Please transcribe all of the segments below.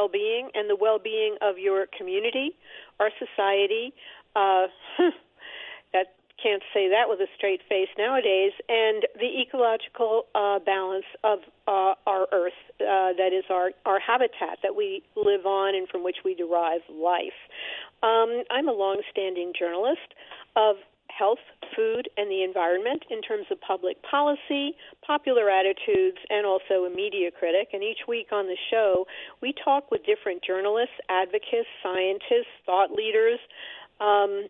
you, your well-being, and the well-being of your community, our society. Uh, that can't say that with a straight face nowadays. And the ecological uh, balance of uh, our Earth, uh, that is our our habitat that we live on and from which we derive life. Um, I'm a long-standing journalist of health, food, and the environment in terms of public policy, popular attitudes, and also a media critic. And each week on the show, we talk with different journalists, advocates, scientists, thought leaders. Um,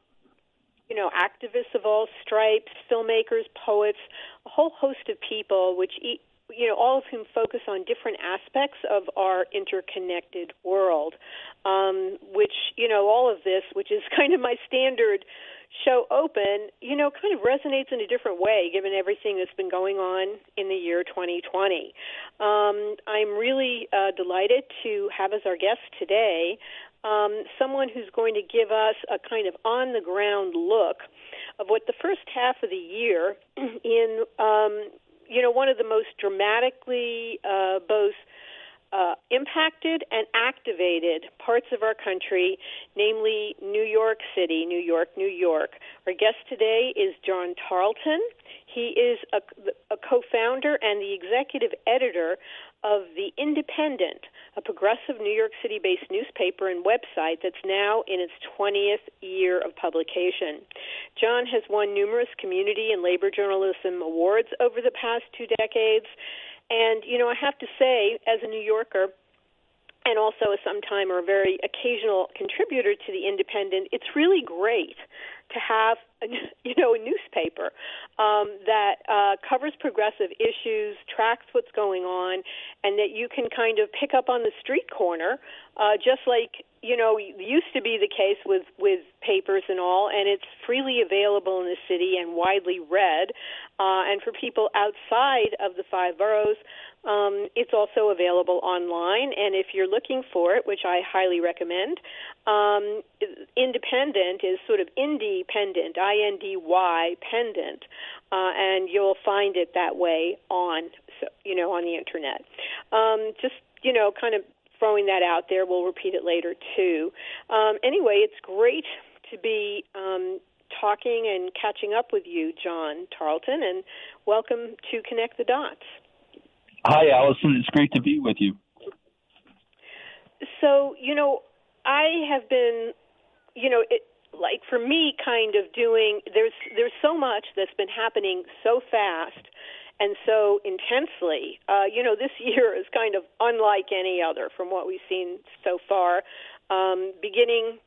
you know, activists of all stripes, filmmakers, poets, a whole host of people, which eat, you know, all of whom focus on different aspects of our interconnected world. Um, which, you know, all of this, which is kind of my standard show open, you know, kind of resonates in a different way given everything that's been going on in the year 2020. Um, I'm really uh, delighted to have as our guest today um, someone who's going to give us a kind of on the ground look of what the first half of the year in, um, you know, one of the most dramatically uh, both uh, impacted and activated parts of our country, namely New York City, New York, New York. Our guest today is John Tarleton. He is a, a co founder and the executive editor of The Indypendent, a progressive New York City based newspaper and website that's now in its 20th year of publication. John has won numerous community and labor journalism awards over the past two decades and, you know, I have to say, as a New Yorker, and also a sometime or a very occasional contributor to the Indypendent, it's really great to have a, you know a newspaper um, that uh, covers progressive issues, tracks what's going on, and that you can kind of pick up on the street corner, uh, just like you know used to be the case with with papers and all, and it's freely available in the city and widely read. Uh, and for people outside of the five boroughs, um, it's also available online. And if you're looking for it, which I highly recommend, um, Indypendent is sort of independent, I N D Y pendant, uh, and you'll find it that way on, so, you know, on the internet. Um, just you know, kind of throwing that out there. We'll repeat it later too. Um, anyway, it's great to be um, talking and catching up with you, John Tarleton, and welcome to Connect the Dots. Hi, Alison. It's great to be with you. So, you know, I have been, you know, it, like for me, kind of doing. There's there's so much that's been happening so fast and so intensely. Uh, you know, this year is kind of unlike any other from what we've seen so far. Um, beginning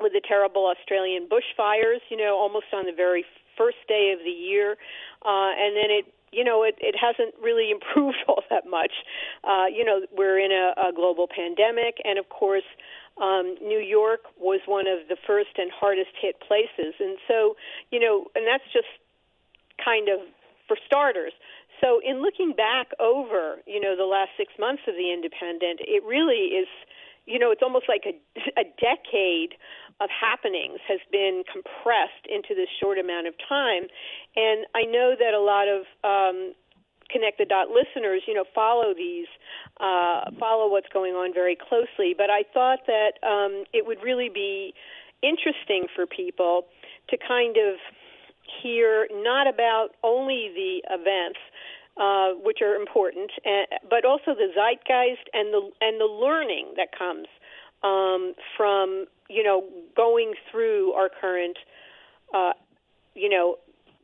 with the terrible Australian bushfires, you know, almost on the very first day of the year, uh, and then it you know, it, it hasn't really improved all that much. Uh, you know, we're in a, a global pandemic, and of course, um, New York was one of the first and hardest hit places. And so, you know, and that's just kind of for starters. So, in looking back over, you know, the last six months of the Indypendent, it really is, you know, it's almost like a, a decade of happenings has been compressed into this short amount of time. And I know that a lot of um, connect the dot listeners, you know, follow these, uh, follow what's going on very closely. But I thought that um, it would really be interesting for people to kind of hear not about only the events. Uh, which are important, uh, but also the zeitgeist and the and the learning that comes um, from you know going through our current uh, you know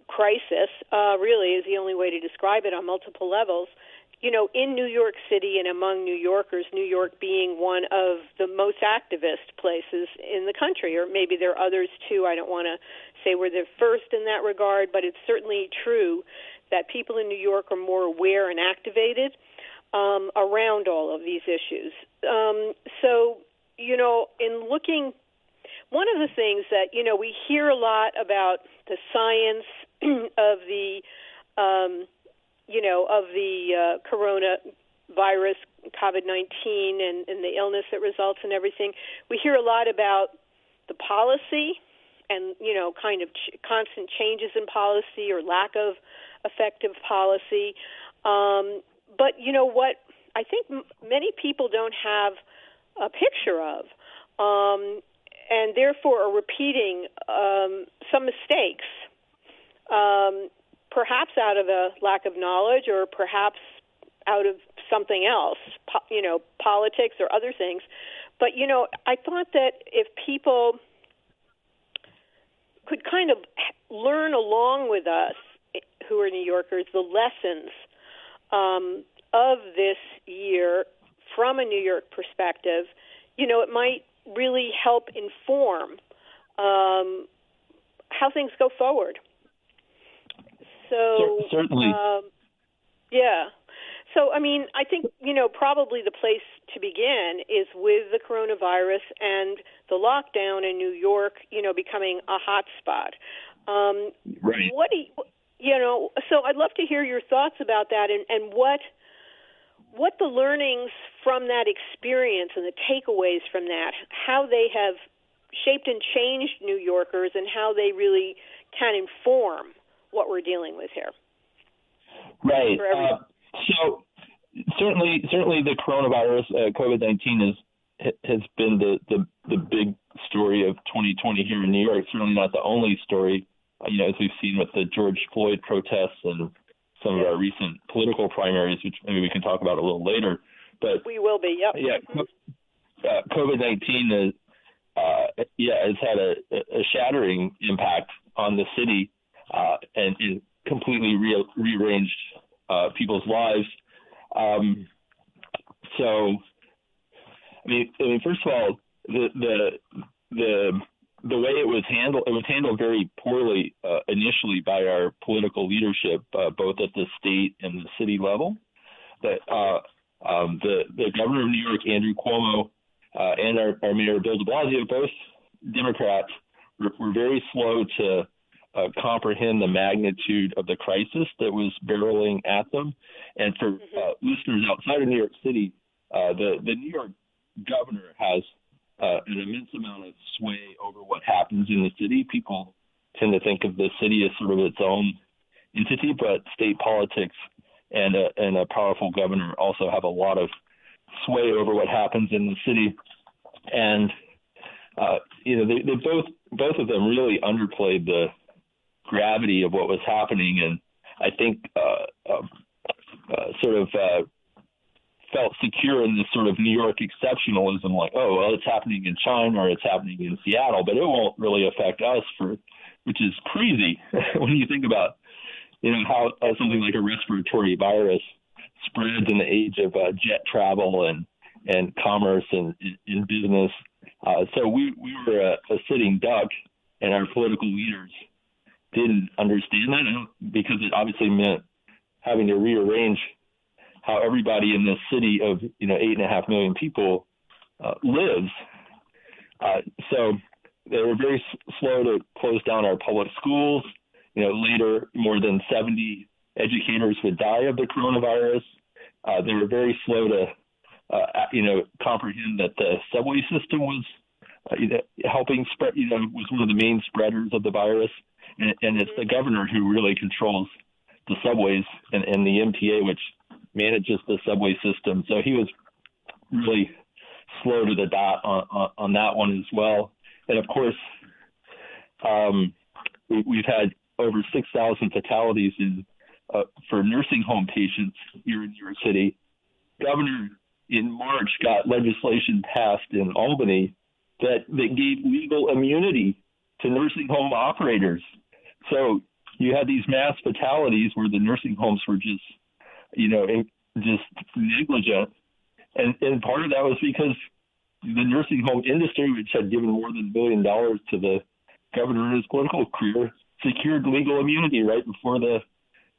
crisis. Uh, really, is the only way to describe it on multiple levels. You know, in New York City and among New Yorkers, New York being one of the most activist places in the country, or maybe there are others too. I don't want to say we're the first in that regard, but it's certainly true that people in New York are more aware and activated um, around all of these issues. Um, so you know, in looking, one of the things that, you know, we hear a lot about the science of the, um, you know, of the uh, coronavirus, COVID 19, and, and the illness that results and everything. We hear a lot about the policy and you know kind of ch- constant changes in policy or lack of effective policy. Um, but you know what? I think m- many people don't have a picture of, um, and therefore are repeating um, some mistakes, um, perhaps out of a lack of knowledge or perhaps out of something else, po- you know, politics or other things. But you know, I thought that if people could kind of learn along with us, who are New Yorkers, the lessons um, of this year from a New York perspective, you know, it might really help inform um, how things go forward. So certainly, um, yeah. So, I mean, I think, you know, probably the place to begin is with the coronavirus and the lockdown in New York, you know, becoming a hot spot. Um, right. What do you, you know, so I'd love to hear your thoughts about that and, and what what the learnings from that experience and the takeaways from that, how they have shaped and changed New Yorkers and how they really can inform what we're dealing with here. Right. Uh, so certainly, certainly, the coronavirus, uh, COVID nineteen, is has been the, the the big story of 2020 here in New York. Certainly not the only story. Uh, you know, as we've seen with the George Floyd protests and some of our recent political primaries, which maybe we can talk about a little later. But we will be. Yep. Yeah. Uh, COVID nineteen is. Uh, yeah, has had a, a shattering impact on the city uh, and completely re- rearranged uh, people's lives. Um, so, I mean, I mean, first of all, the the the the way it was handled, it was handled very poorly uh, initially by our political leadership, uh, both at the state and the city level. That uh, um, the the governor of New York, Andrew Cuomo, uh, and our, our mayor Bill De Blasio, both Democrats, were, were very slow to uh, comprehend the magnitude of the crisis that was barreling at them. And for mm-hmm. uh, listeners outside of New York City, uh, the the New York governor has uh, an immense amount of sway over what happens in the city. People tend to think of the city as sort of its own entity, but state politics and a, and a powerful governor also have a lot of sway over what happens in the city. And uh, you know, they, they both both of them really underplayed the gravity of what was happening, and I think uh, uh, uh, sort of uh, felt secure in this sort of New York exceptionalism, like, oh, well, it's happening in China or it's happening in Seattle, but it won't really affect us for, which is crazy when you think about, you know, how uh, something like a respiratory virus spreads in the age of uh, jet travel and and commerce and in business. Uh, so we we were a, a sitting duck, and our political leaders didn't understand that because it obviously meant having to rearrange how everybody in this city of you know eight and a half million people uh, lives. Uh, so they were very s- slow to close down our public schools. You know, later more than 70 educators would die of the coronavirus. Uh, they were very slow to, uh, you know, comprehend that the subway system was uh, you know, helping spread. You know, was one of the main spreaders of the virus and, and it's the governor who really controls the subways and, and the MTA, which manages the subway system. So he was really slow to the dot on, on, on that one as well. And of course, um, we, we've had over 6,000 fatalities in, uh, for nursing home patients here in New York City. Governor in March got legislation passed in Albany that, that gave legal immunity to nursing home operators so you had these mass fatalities where the nursing homes were just, you know, just negligent, and and part of that was because the nursing home industry, which had given more than a billion dollars to the governor in his political career, secured legal immunity right before the,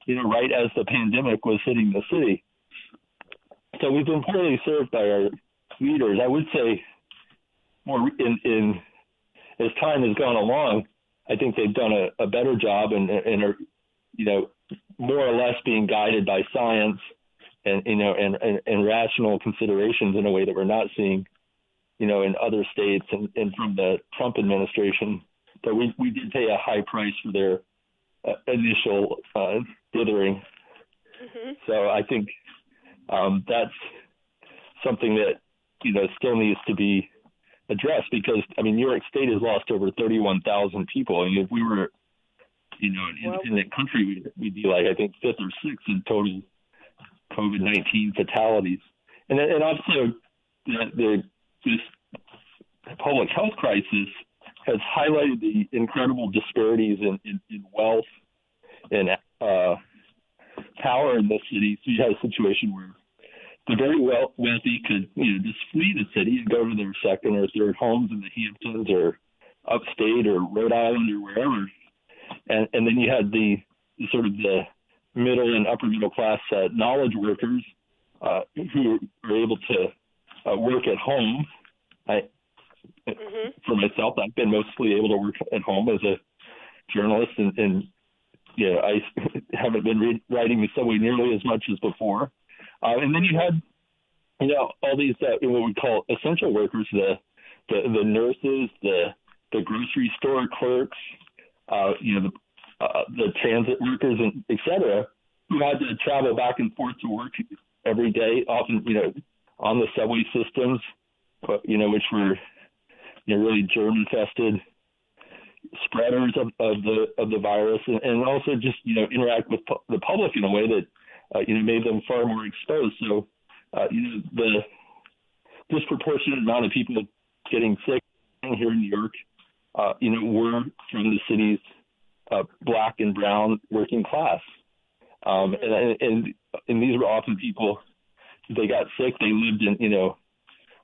you know, right as the pandemic was hitting the city. So we've been poorly served by our leaders. I would say more in, in as time has gone along, I think they've done a, a better job and, and are, you know, more or less being guided by science and you know and, and, and rational considerations in a way that we're not seeing, you know, in other states and, and from the Trump administration but we we did pay a high price for their uh, initial uh, dithering. Mm-hmm. So I think um, that's something that you know still needs to be addressed because I mean New York State has lost over 31,000 people, and if we were you know an well, independent country, we'd, we'd be like I think fifth or sixth in total COVID-19 fatalities, and and also the, the this public health crisis has highlighted the incredible disparities in, in, in wealth and uh, power in the city. So you have a situation where the very well, wealthy could you know just flee the city and go to their second or third homes in the Hamptons or upstate or Rhode Island or wherever, and and then you had the sort of the middle and upper middle class uh, knowledge workers uh, who are able to uh, work at home. I, mm-hmm. for myself, I've been mostly able to work at home as a journalist, and, and you know, I haven't been re- writing the subway nearly as much as before. Uh, and then you had, you know, all these uh, what we call essential workers, the the, the nurses, the the grocery store clerks, uh, you know, the uh, the transit workers, and et cetera, who had to travel back and forth to work every day, often, you know, on the subway systems, you know, which were you know really germ infested spreaders of, of the of the virus, and, and also just you know interact with pu- the public in a way that uh, you know made them far more exposed. So uh, you know the disproportionate amount of people getting sick here in New York, uh, you know, were from the city's uh, black and brown working class, um, and, and and these were often people. They got sick. They lived in you know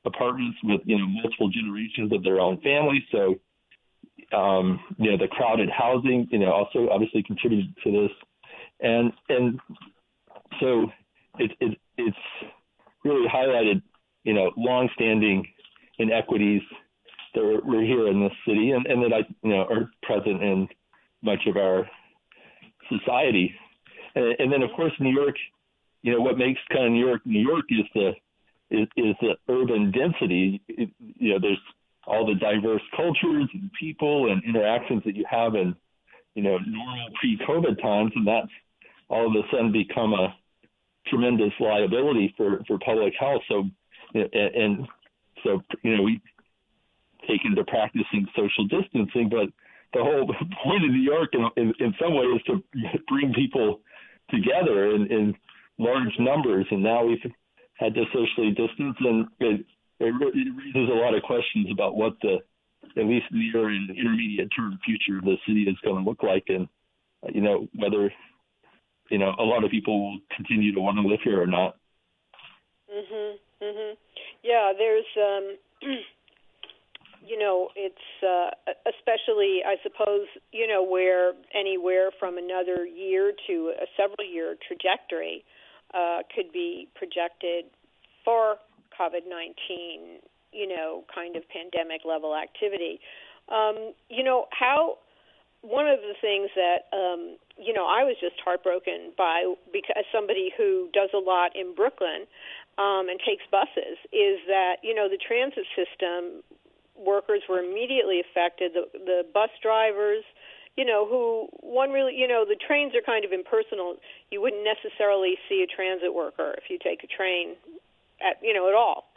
apartments with you know multiple generations of their own family. So um, you know the crowded housing, you know, also obviously contributed to this, and and so it, it it's really highlighted you know longstanding inequities that were, were here in this city and, and that I you know are present in much of our society, and, and then of course New York, you know what makes kind of New York New York is the is, is the urban density. It, you know, there's all the diverse cultures and people and interactions that you have in, you know, normal pre-COVID times, and that's all of a sudden become a tremendous liability for for public health. So, and, and so you know, we take into practicing social distancing, but the whole point of New York, in, in, in some ways, is to bring people together in, in large numbers, and now we've had to socially distance, and it, it raises a lot of questions about what the at least near and intermediate term future of the city is going to look like, and you know whether you know a lot of people will continue to want to live here or not. Mhm. Mhm. Yeah, there's um you know, it's uh especially I suppose, you know, where anywhere from another year to a several year trajectory uh, could be projected for COVID 19, you know, kind of pandemic level activity. Um, you know, how one of the things that um, you know I was just heartbroken by because somebody who does a lot in Brooklyn um, and takes buses is that you know the transit system workers were immediately affected. The the bus drivers, you know, who one really, you know, the trains are kind of impersonal. You wouldn't necessarily see a transit worker if you take a train, at you know, at all.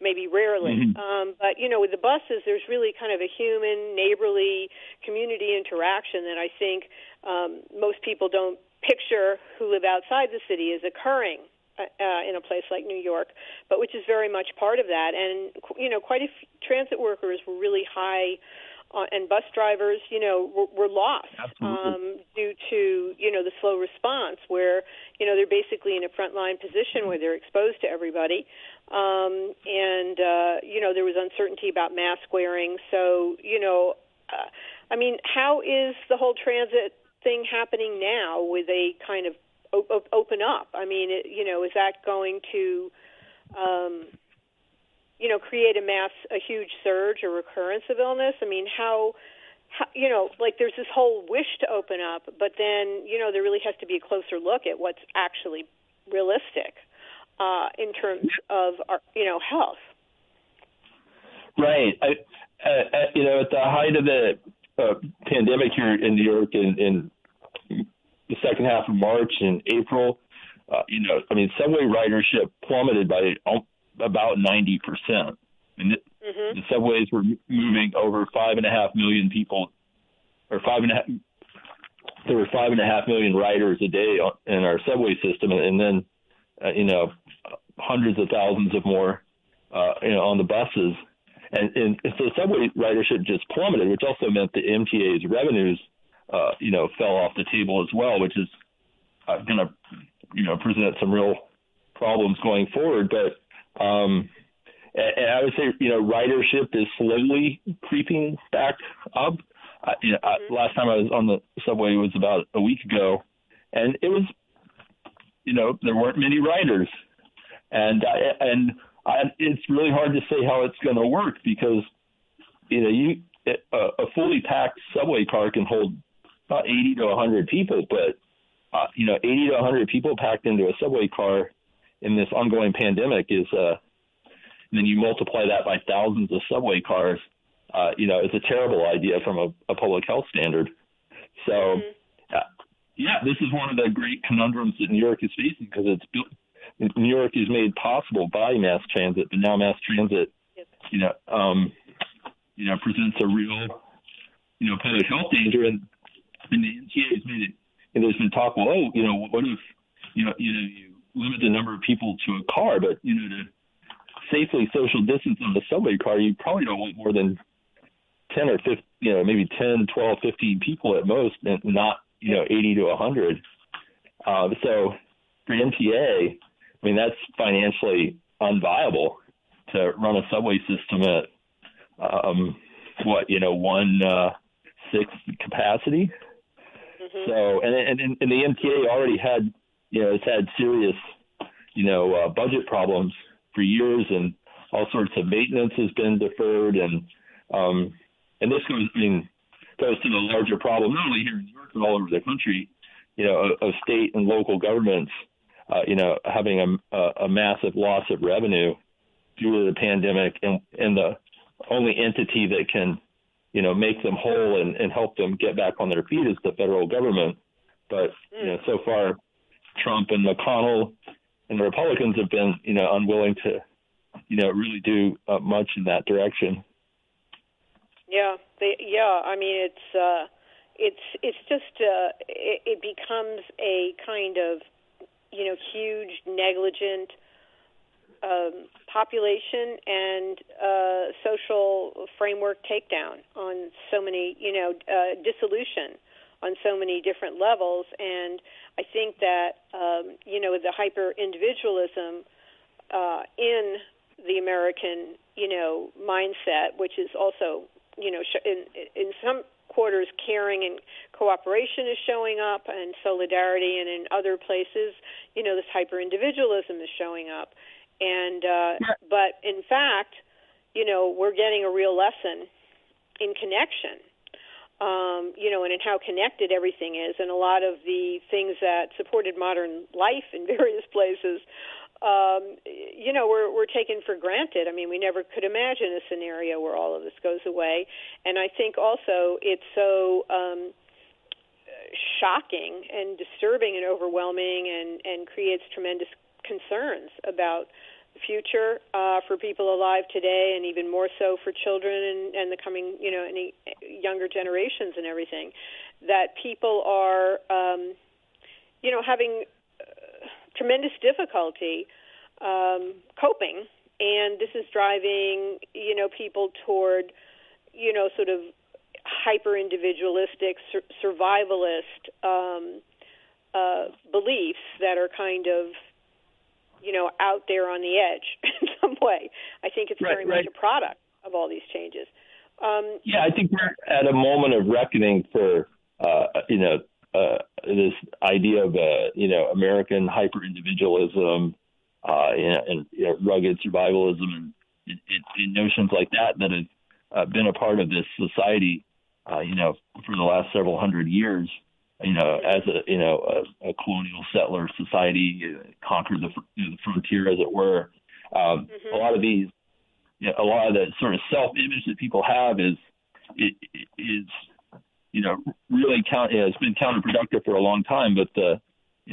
Maybe rarely, mm-hmm. um, but you know, with the buses, there's really kind of a human, neighborly community interaction that I think um, most people don't picture who live outside the city as occurring uh, uh, in a place like New York, but which is very much part of that. And you know, quite a few transit workers were really high uh, and bus drivers, you know, were, were lost um, due to you know the slow response, where you know they're basically in a frontline position where they're exposed to everybody, um, and uh, you know there was uncertainty about mask wearing. So you know, uh, I mean, how is the whole transit thing happening now with a kind of op- open up? I mean, it, you know, is that going to um, you know, create a mass, a huge surge or recurrence of illness? I mean, how, how, you know, like there's this whole wish to open up, but then, you know, there really has to be a closer look at what's actually realistic uh, in terms of our, you know, health. Right. I, uh, you know, at the height of the uh, pandemic here in New York in, in the second half of March and April, uh, you know, I mean, subway ridership plummeted by about 90%. And mm-hmm. the subways were moving over five and a half million people, or five and a half. There were five and a half million riders a day in our subway system, and then, uh, you know, hundreds of thousands of more, uh, you know, on the buses. And, and so subway ridership just plummeted, which also meant the MTA's revenues, uh, you know, fell off the table as well, which is uh, going to, you know, present some real problems going forward. But um, and, I would say, you know, ridership is slowly creeping back up. Uh, you know, mm-hmm. last time I was on the subway was about a week ago, and it was, you know, there weren't many riders, and I, and I, it's really hard to say how it's going to work because, you know, you a, a fully packed subway car can hold about 80 to 100 people, but uh, you know, 80 to 100 people packed into a subway car in this ongoing pandemic is, uh, and then you multiply that by thousands of subway cars, uh, you know, it's a terrible idea from a, a public health standard. So, mm-hmm. uh, yeah, this is one of the great conundrums that New York is facing because it's built. New York is made possible by mass transit, but now mass transit, you know, um, you know, presents a real, you know, public health danger, and, and the MTA has made it. And there's been talk, well, oh, you know, what if, you know, you know, you limit the number of people to a car, but you know, to safely social distance on the subway car, you probably don't want more than 10 or 15, you know, maybe 10, 12, 15 people at most, and not, you know, 80 to 100. Uh, so for MTA, I mean, that's financially unviable to run a subway system at, um, what, you know, one uh, sixth capacity. Mm-hmm. So, and, and, and the MTA already had, you know, it's had serious, you know, uh, budget problems for years, and all sorts of maintenance has been deferred, and um, and this goes, I mean, goes to the larger problem not only here in New York but all over the country, you know, of, of state and local governments, uh, you know, having a, a, a massive loss of revenue due to the pandemic, and and the only entity that can, you know, make them whole and, and help them get back on their feet is the federal government. But you know, so far, Trump and McConnell and the Republicans have been, you know, unwilling to, you know, really do uh, much in that direction. Yeah, they, yeah. I mean, it's uh, it's it's just uh, it, it becomes a kind of, you know, huge negligent um, population and uh, social framework takedown on so many, you know, uh, dissolution on so many different levels. And I think that um, you know the hyper individualism uh, in the American you know mindset, which is also you know in in some quarters caring and cooperation is showing up and solidarity and in other places you know this hyper individualism is showing up. And uh, but in fact you know we're getting a real lesson in connection um, you know, and in how connected everything is, and a lot of the things that supported modern life in various places, um, you know, were were taken for granted. I mean, we never could imagine a scenario where all of this goes away, and I think also it's so. Um, shocking and disturbing and overwhelming and and creates tremendous concerns about future uh, for people alive today, and even more so for children and, and the coming, you know, any younger generations and everything. That people are, um, you know, having uh, tremendous difficulty um, coping, and this is driving, you know, people toward, you know, sort of hyper individualistic, sur- survivalist um, uh, beliefs that are kind of you know, out there on the edge in some way. I think it's right, very right. much a product of all these changes. Um, yeah, I think we're at a moment of reckoning for, uh, you know, uh, this idea of, uh, you know, American hyper individualism uh, and, and you know, rugged survivalism and, and, and, notions like that that have uh, been a part of this society, uh, you know, for the last several hundred years you know, as a you know a, a colonial settler society, uh, conquered the, you know, the frontier, as it were. Um, mm-hmm. A lot of these, you know, a lot of the sort of self-image that people have is is you know, really count. You know, it's been counterproductive for a long time, but the,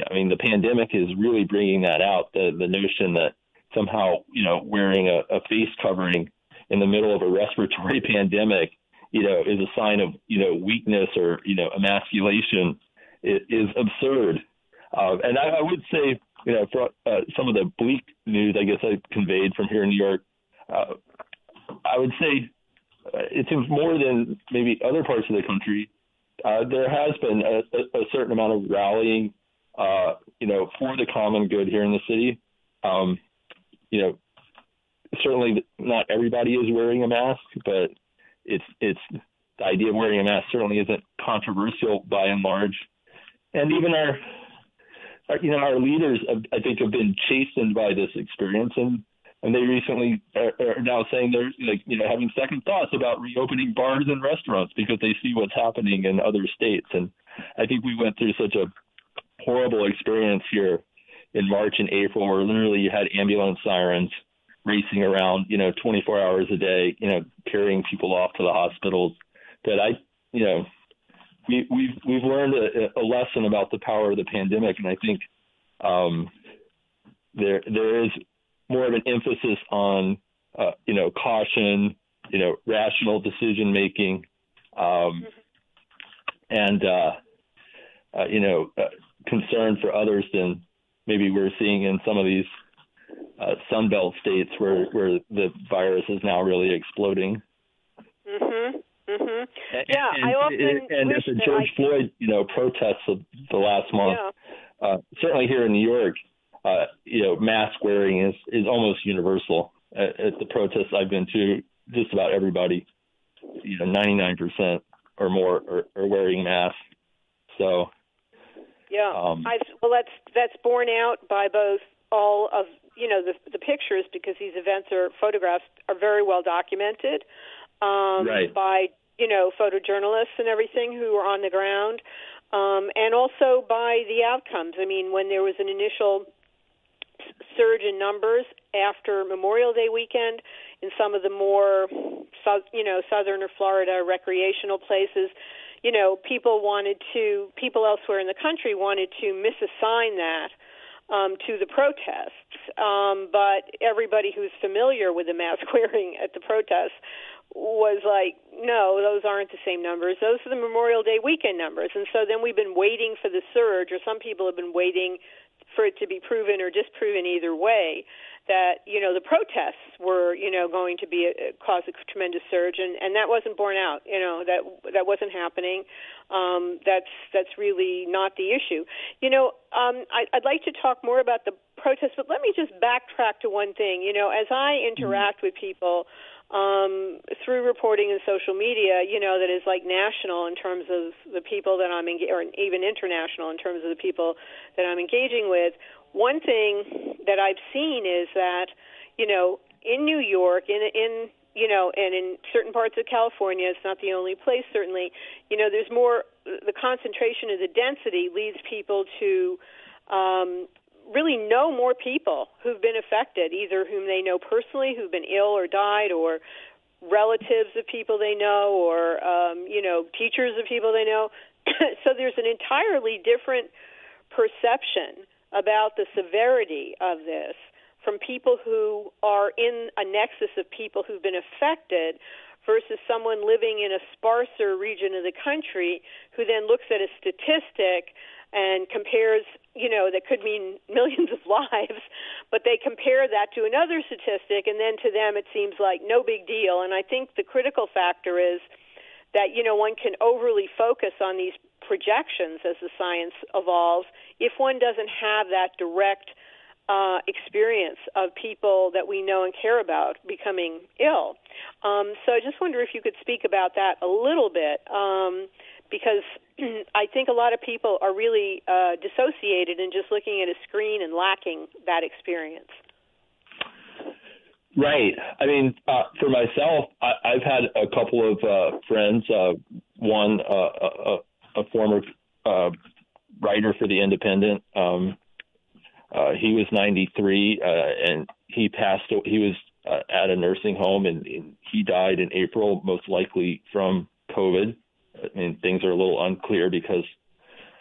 I mean, the pandemic is really bringing that out. The the notion that somehow, you know, wearing a, a face covering in the middle of a respiratory pandemic, you know, is a sign of you know weakness or you know emasculation is, is absurd. Uh, and I, I would say, you know, for uh, some of the bleak news, I guess I conveyed from here in New York, uh, I would say uh, it seems more than maybe other parts of the country. Uh, there has been a, a, certain amount of rallying, uh, you know, for the common good here in the city. Um, you know, certainly not everybody is wearing a mask, but it's it's the idea of wearing a mask certainly isn't controversial by and large. And even our, our you know, our leaders, have, I think, have been chastened by this experience, and and they recently are, are now saying they're like you know having second thoughts about reopening bars and restaurants because they see what's happening in other states. And I think we went through such a horrible experience here in March and April, where literally you had ambulance sirens racing around, you know, 24 hours a day, you know, carrying people off to the hospitals. That I, you know, we, we've we've learned a, a lesson about the power of the pandemic, and I think um, there there is more of an emphasis on uh, you know caution, you know rational decision making, um, and uh, uh, you know uh, concern for others than maybe we're seeing in some of these uh, Sunbelt states where where the virus is now really exploding. Mhm. Mhm. Yeah, and, I often and, wish the George I... Floyd, you know, protests of the last month. Yeah. Uh, certainly here in New York, uh, you know, mask wearing is is almost universal. At, at the protests I've been to, just about everybody, you know, 99% or more are, are wearing masks. So. Yeah, um, I well, that's that's borne out by both all of you know the the pictures because these events are photographs are very well documented um, right. by you know photojournalists and everything who are on the ground, um, and also by the outcomes. I mean, when there was an initial surge in numbers after Memorial Day weekend in some of the more you know southern or Florida recreational places you know people wanted to people elsewhere in the country wanted to misassign that um, to the protests. Um, but everybody who's familiar with the mask wearing at the protests was like, no, those aren't the same numbers. Those are the Memorial Day weekend numbers. And so then we've been waiting for the surge, or some people have been waiting for it to be proven or disproven either way that you know the protests were you know going to be a, cause a tremendous surge and and that wasn't borne out you know that that wasn't happening. Um that's that's really not the issue. You know um I, i'd like to talk more about the protests but let me just backtrack to one thing. You know as i interact with people um, through reporting and social media, you know, that is like national in terms of the people that I'm engaging, or even international in terms of the people that I'm engaging with. One thing that I've seen is that, you know, in New York, in in you know, and in certain parts of California, it's not the only place. Certainly, you know, there's more. The concentration of the density leads people to um, really know more people who've been affected, either whom they know personally, who've been ill or died, or relatives of people they know, or um, you know, teachers of people they know. so there's an entirely different perception about the severity of this from people who are in a nexus of people who've been affected versus someone living in a sparser region of the country who then looks at a statistic and compares, you know, that could mean millions of lives, but they compare that to another statistic, and then to them it seems like no big deal. And I think the critical factor is that, you know, one can overly focus on these projections as the science evolves if one doesn't have that direct uh, experience of people that we know and care about becoming ill. Um, so I just wonder if you could speak about that a little bit. Um, because I think a lot of people are really uh, dissociated and just looking at a screen and lacking that experience. Right. I mean, uh, for myself, I, I've had a couple of uh, friends. Uh, one, uh, a, a former uh, writer for the Indypendent. Um, uh, he was 93, uh, and he passed. He was uh, at a nursing home, and, and he died in April, most likely from COVID I mean, things are a little unclear because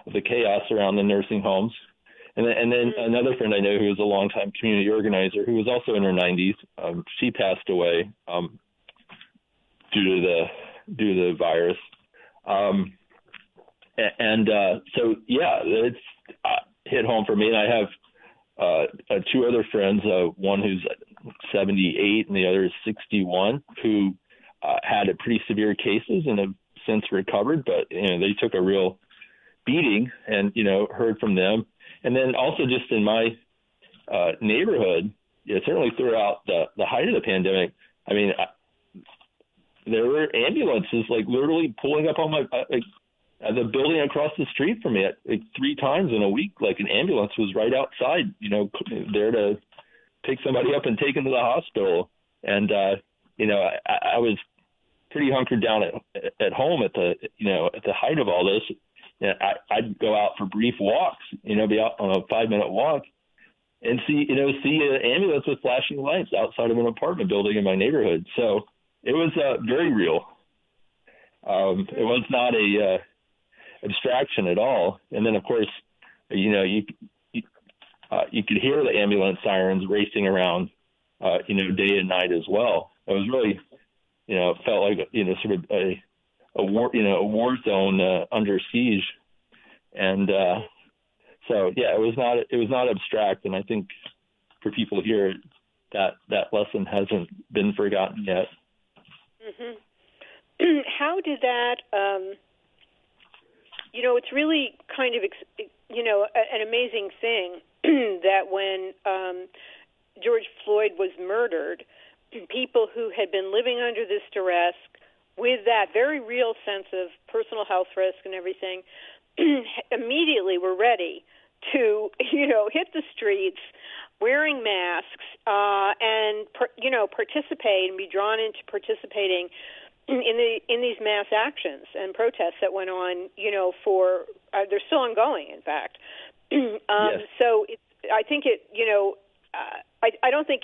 of the chaos around the nursing homes. And then, and then another friend I know who was a longtime community organizer who was also in her 90s. Um, she passed away um, due to the due to the virus. Um, and uh, so yeah, it's uh, hit home for me. And I have uh, uh, two other friends, uh, one who's 78 and the other is 61, who uh, had a pretty severe cases and have since recovered, but you know they took a real beating, and you know heard from them, and then also just in my uh, neighborhood, yeah, certainly throughout the the height of the pandemic, I mean. I, there were ambulances like literally pulling up on my uh, like uh, the building across the street from me at, like three times in a week like an ambulance was right outside you know there to pick somebody up and take them to the hospital and uh you know i i was pretty hunkered down at at home at the you know at the height of all this yeah, I, I'd go out for brief walks, you know, be out on a five minute walk and see, you know, see an ambulance with flashing lights outside of an apartment building in my neighborhood. So it was uh, very real. Um, it was not a uh, abstraction at all. And then, of course, you know, you you, uh, you could hear the ambulance sirens racing around, uh, you know, day and night as well. It was really, you know, felt like you know, sort of a a war, you know, a war zone uh, under siege, and uh, so yeah, it was not it was not abstract, and I think for people here, that that lesson hasn't been forgotten yet. Mm-hmm. How did that? Um, you know, it's really kind of you know an amazing thing that when um, George Floyd was murdered, people who had been living under this duress, with that very real sense of personal health risk and everything, immediately were ready to, you know, hit the streets wearing masks uh, and, you know, participate and be drawn into participating in the in these mass actions and protests that went on, you know, for uh, they're still ongoing, in fact. um, yes. So it, I think it, you know, uh, I I don't think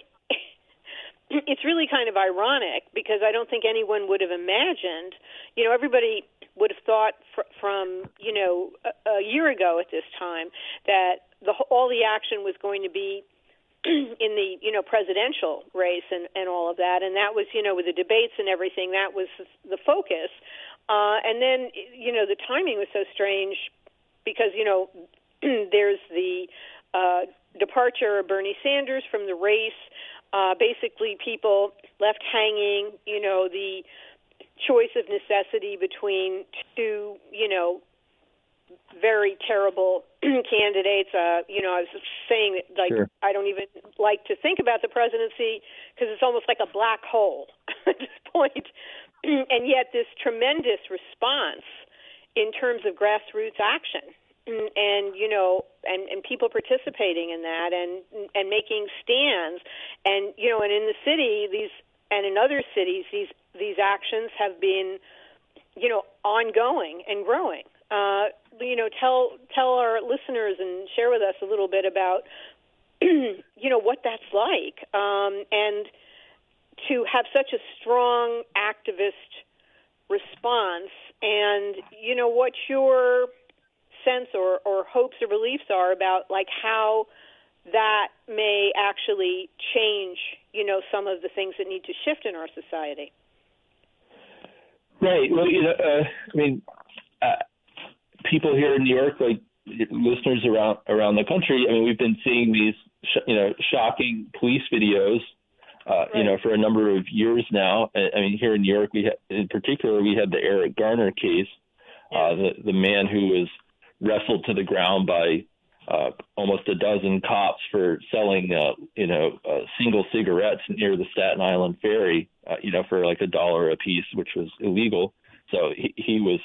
it's really kind of ironic because I don't think anyone would have imagined, you know, everybody would have thought fr- from, you know, a, a year ago at this time that the all the action was going to be in the you know presidential race and and all of that. And that was you know with the debates and everything that was the focus. Uh and then you know the timing was so strange because you know there's the uh departure of Bernie Sanders from the race uh, basically people left hanging, you know, the choice of necessity between two, you know, very terrible candidates. Uh, you know, I was saying that, like, sure. I don't even like to think about the presidency because it's almost like a black hole at this point. and yet, this tremendous response in terms of grassroots action and you know and and people participating in that and and making stands. And you know and in the city these and in other cities these these actions have been you know ongoing and growing. Uh you know tell tell our listeners and share with us a little bit about you know what that's like um and to have such a strong activist response. And you know what your sense or, or hopes or beliefs are about like how that may actually change, you know, some of the things that need to shift in our society. Right. Well, you know, uh, I mean, uh, people here in New York, like listeners around around the country, I mean, we've been seeing these, sh- you know, shocking police videos, uh, right. you know, for a number of years now. I mean, here in New York, we had, in particular, we had the Eric Garner case, yeah. uh, the the man who was wrestled to the ground by uh, almost a dozen cops for selling, uh, you know, uh, single cigarettes near the Staten Island ferry, uh, you know, for like a dollar a piece, which was illegal. So he, he was,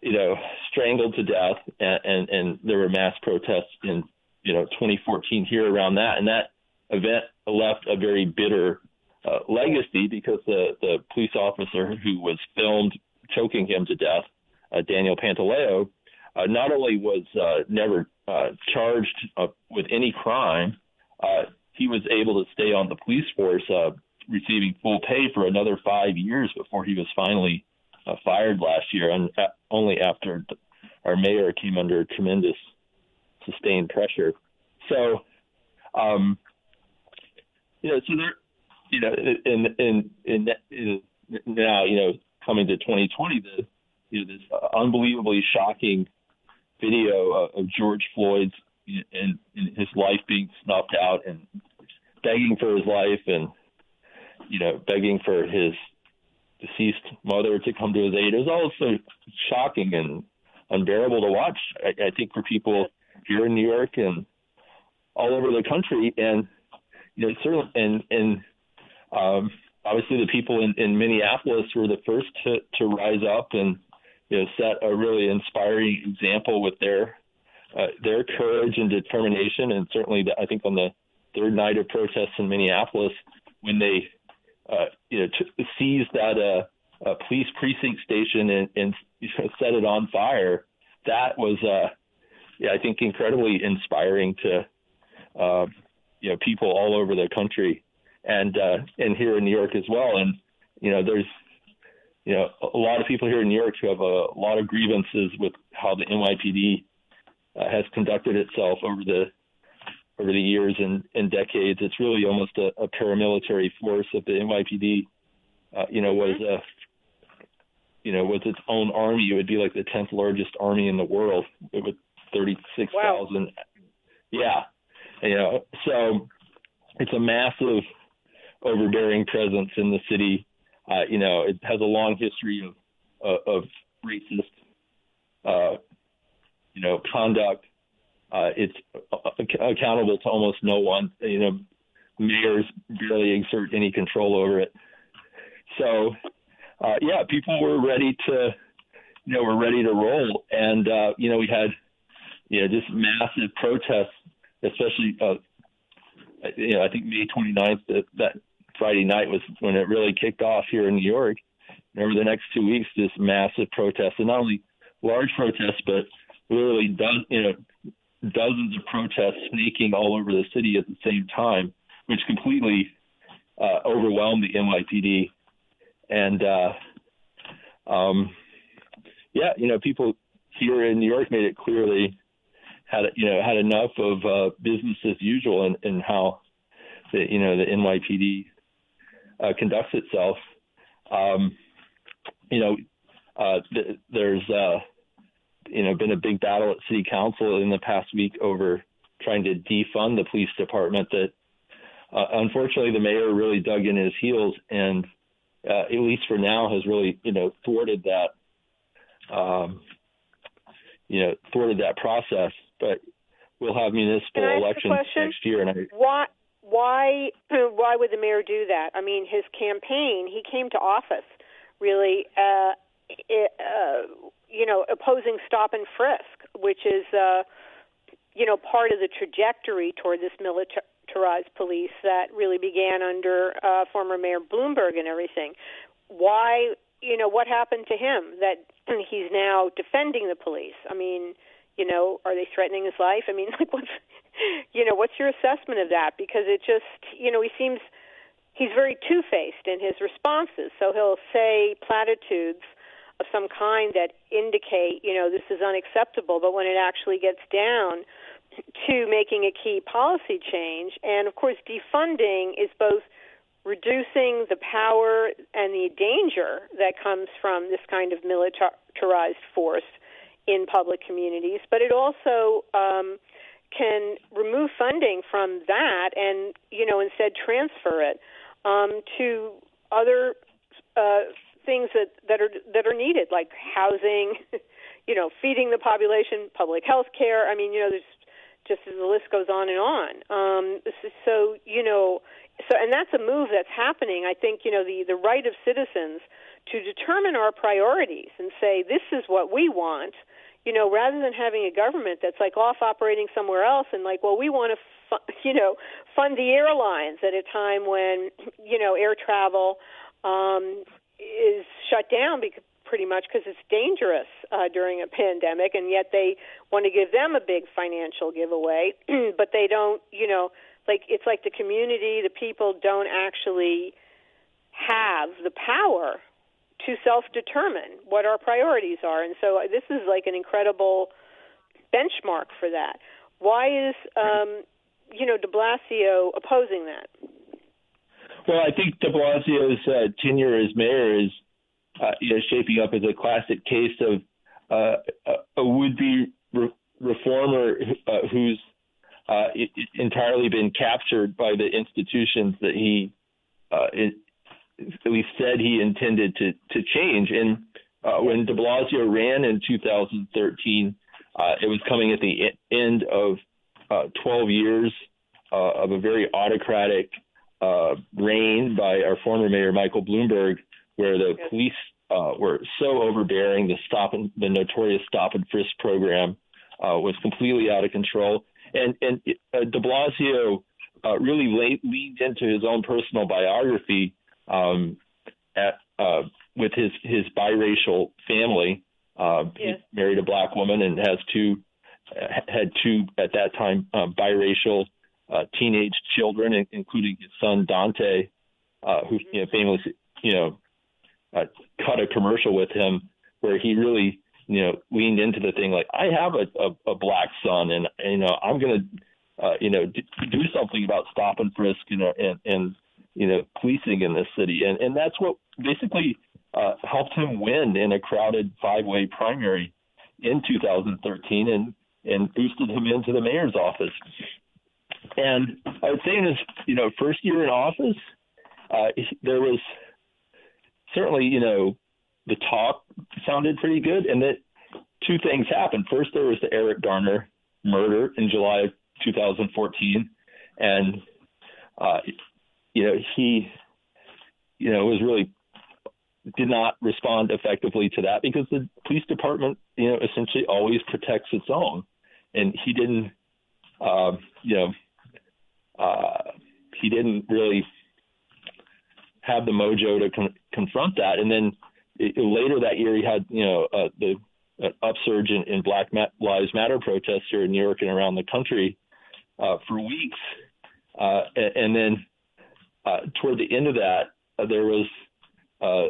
you know, strangled to death, and, and and there were mass protests in, you know, 2014 here around that, and that event left a very bitter uh, legacy because the the police officer who was filmed choking him to death, uh, Daniel Pantaleo, uh, not only was uh, never uh, charged uh, with any crime, uh, he was able to stay on the police force, uh, receiving full pay for another five years before he was finally uh, fired last year, and only after our mayor came under tremendous sustained pressure. So, um, you know, so there, you know, in in in, in now, you know, coming to 2020, the you know this unbelievably shocking video of, George Floyd's and, and his life being snuffed out and begging for his life and you know begging for his deceased mother to come to his aid. It was all so shocking and unbearable to watch. I, I think for people here in New York and all over the country, and you know certainly and and um, obviously the people in, in Minneapolis were the first to to rise up and you know set a really inspiring example with their uh, their courage and determination, and certainly the, I think on the third night of protests in Minneapolis when they uh, you know t- seized that uh, uh, police precinct station and, and set it on fire. That was uh, yeah I think incredibly inspiring to uh, you know people all over the country and uh, and here in New York as well. And you know there's you know a lot of people here in New York who have a lot of grievances with how the NYPD uh, has conducted itself over the over the years and, and decades. It's really almost a, a paramilitary force. If the NYPD, uh, you know, was a you know was its own army, it would be like the tenth largest army in the world with thirty six thousand. Wow. Yeah, you know, so it's a massive overbearing presence in the city. Uh, you know, it has a long history of uh, of racist, uh, you know, conduct. Uh, it's accountable to almost no one. You know, mayors barely exert any control over it. So, uh, yeah, people were ready to, you know, were ready to roll, and uh, you know, we had, you know, just massive protests, especially, uh, you know, I think May 29th that, that Friday night was when it really kicked off here in New York. And over the next two weeks, this massive protest, and not only large protests, but literally done, you know, dozens of protests sneaking all over the city at the same time, which completely uh, overwhelmed the NYPD. And uh, um, yeah, you know, people here in New York made it clearly had you know had enough of uh, business as usual and, and how the you know the NYPD uh, conducts itself. Um, you know, uh, th- there's uh, you know been a big battle at city council in the past week over trying to defund the police department. That uh, unfortunately the mayor really dug in his heels and uh, at least for now has really you know thwarted that. Um, you know, thwarted that process, but we'll have municipal elections next year, and I, why why why would the mayor do that? I mean, his campaign, he came to office really uh, it, uh, you know, opposing stop and frisk, which is uh, you know, part of the trajectory toward this militarized police that really began under uh, former Mayor Bloomberg and everything. Why, you know, what happened to him that he's now defending the police? I mean, you know, are they threatening his life? I mean, like what's you know, what's your assessment of that? Because it just, you know, he seems he's very two-faced in his responses. So he'll say platitudes of some kind that indicate, you know, this is unacceptable, but when it actually gets down to making a key policy change, and of course, defunding is both reducing the power and the danger that comes from this kind of militarized force in public communities, but it also um, can remove funding from that and you know instead transfer it um, to other uh, things that, that are that are needed like housing, you know, feeding the population, public health care. I mean, you know, there's just as the list goes on and on. Um, so you know, so and that's a move that's happening. I think you know the the right of citizens to determine our priorities and say this is what we want you know, rather than having a government that's like off operating somewhere else and like, well, we want to, fu- you know, fund the airlines at a time when, you know, air travel um, is shut down because pretty much because it's dangerous uh, during a pandemic, and yet they want to give them a big financial giveaway, but they don't, you know, like it's like the community, the people don't actually have the power to self-determine what our priorities are. And so uh, this is like an incredible benchmark for that. Why is um, you know De Blasio opposing that? Well, I think De Blasio's uh, tenure as mayor is uh, you know shaping up as a classic case of uh, a would-be re- reformer uh, who's uh, entirely been captured by the institutions that he least said he intended to to change. And uh, when De Blasio ran in 2013, uh, it was coming at the end of uh, 12 years uh, of a very autocratic uh, reign by our former mayor Michael Bloomberg, where the yes. police uh, were so overbearing. The stop and the notorious stop and frisk program uh, was completely out of control, and and uh, De Blasio uh, really leaned into his own personal biography um, at uh, with his his biracial family. Uh, yes. He married a black woman and has two had two at that time um, biracial uh, teenage children, including his son Dante, uh, who you know, famously you know uh, cut a commercial with him where he really you know leaned into the thing like I have a, a, a black son and, you know I'm gonna uh, you know d- do something about stop and frisk you know and and you know policing in this city and and that's what basically uh, helped him win in a crowded five way primary in 2013 and and boosted him into the mayor's office. And I would say in his you know first year in office, uh, there was certainly you know the talk sounded pretty good, and that two things happened. First, there was the Eric Garner murder in July of 2014, and uh, you know he you know was really did not respond effectively to that because the police department you know essentially always protects its own and he didn't, uh, you know, uh, he didn't really have the mojo to con- confront that. And then it, later that year, he had, you know, uh, the uh, upsurge in, in Black Lives Matter protests here in New York and around the country uh, for weeks. Uh, and, and then uh, toward the end of that, uh, there was uh,